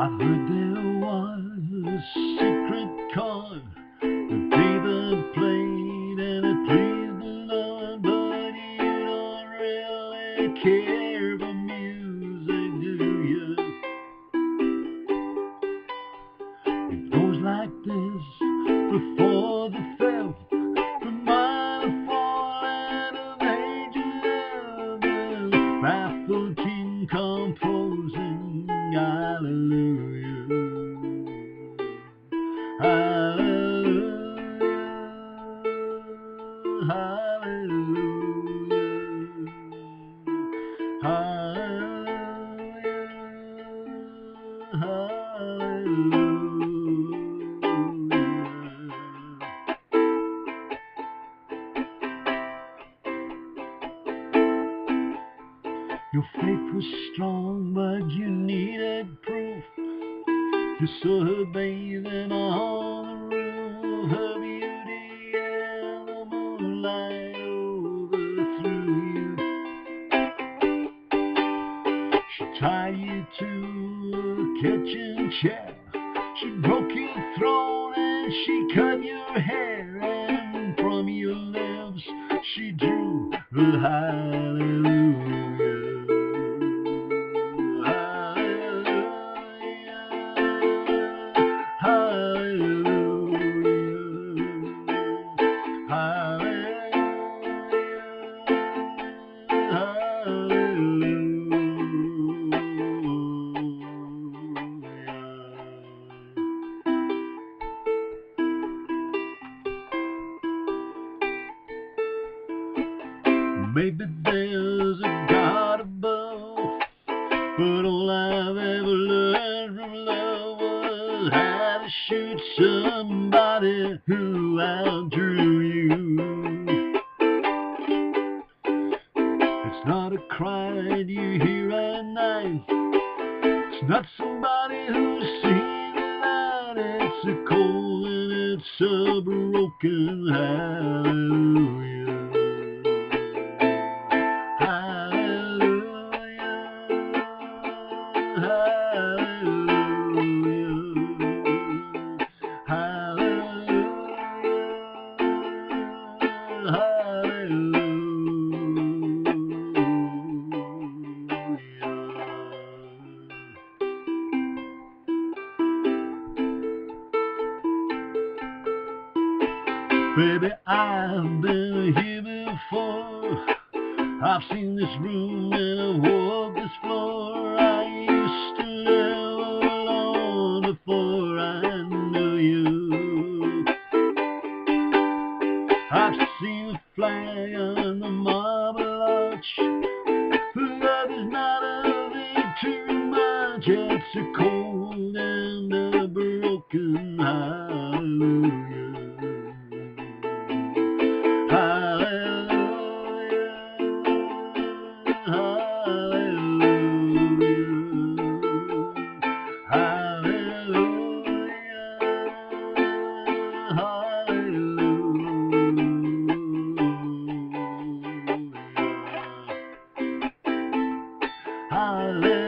I heard there was a secret chord that David played and it pleased the Lord, but you don't really care for music, do you? It goes like this before Hallelujah. Hallelujah. Hallelujah. Your faith was strong, but you needed proof. You saw her bathing on the roof, Tied you to a kitchen chair. She broke your throat and she cut your hair, and from your lips she drew the hallelujah. Maybe there's a God above, but all I've ever learned from love was how to shoot somebody who outdrew you. It's not a cry you hear at night. It's not somebody who's seen the light. It's a cold and it's a broken hallelujah. Baby, I've been here before. I've seen this room and I've walked this floor. I before I knew you. I've seen the flag on the marble arch. Love is not a thing too much. It's a cold and a broken hallelujah. Hallelujah. Hallelujah.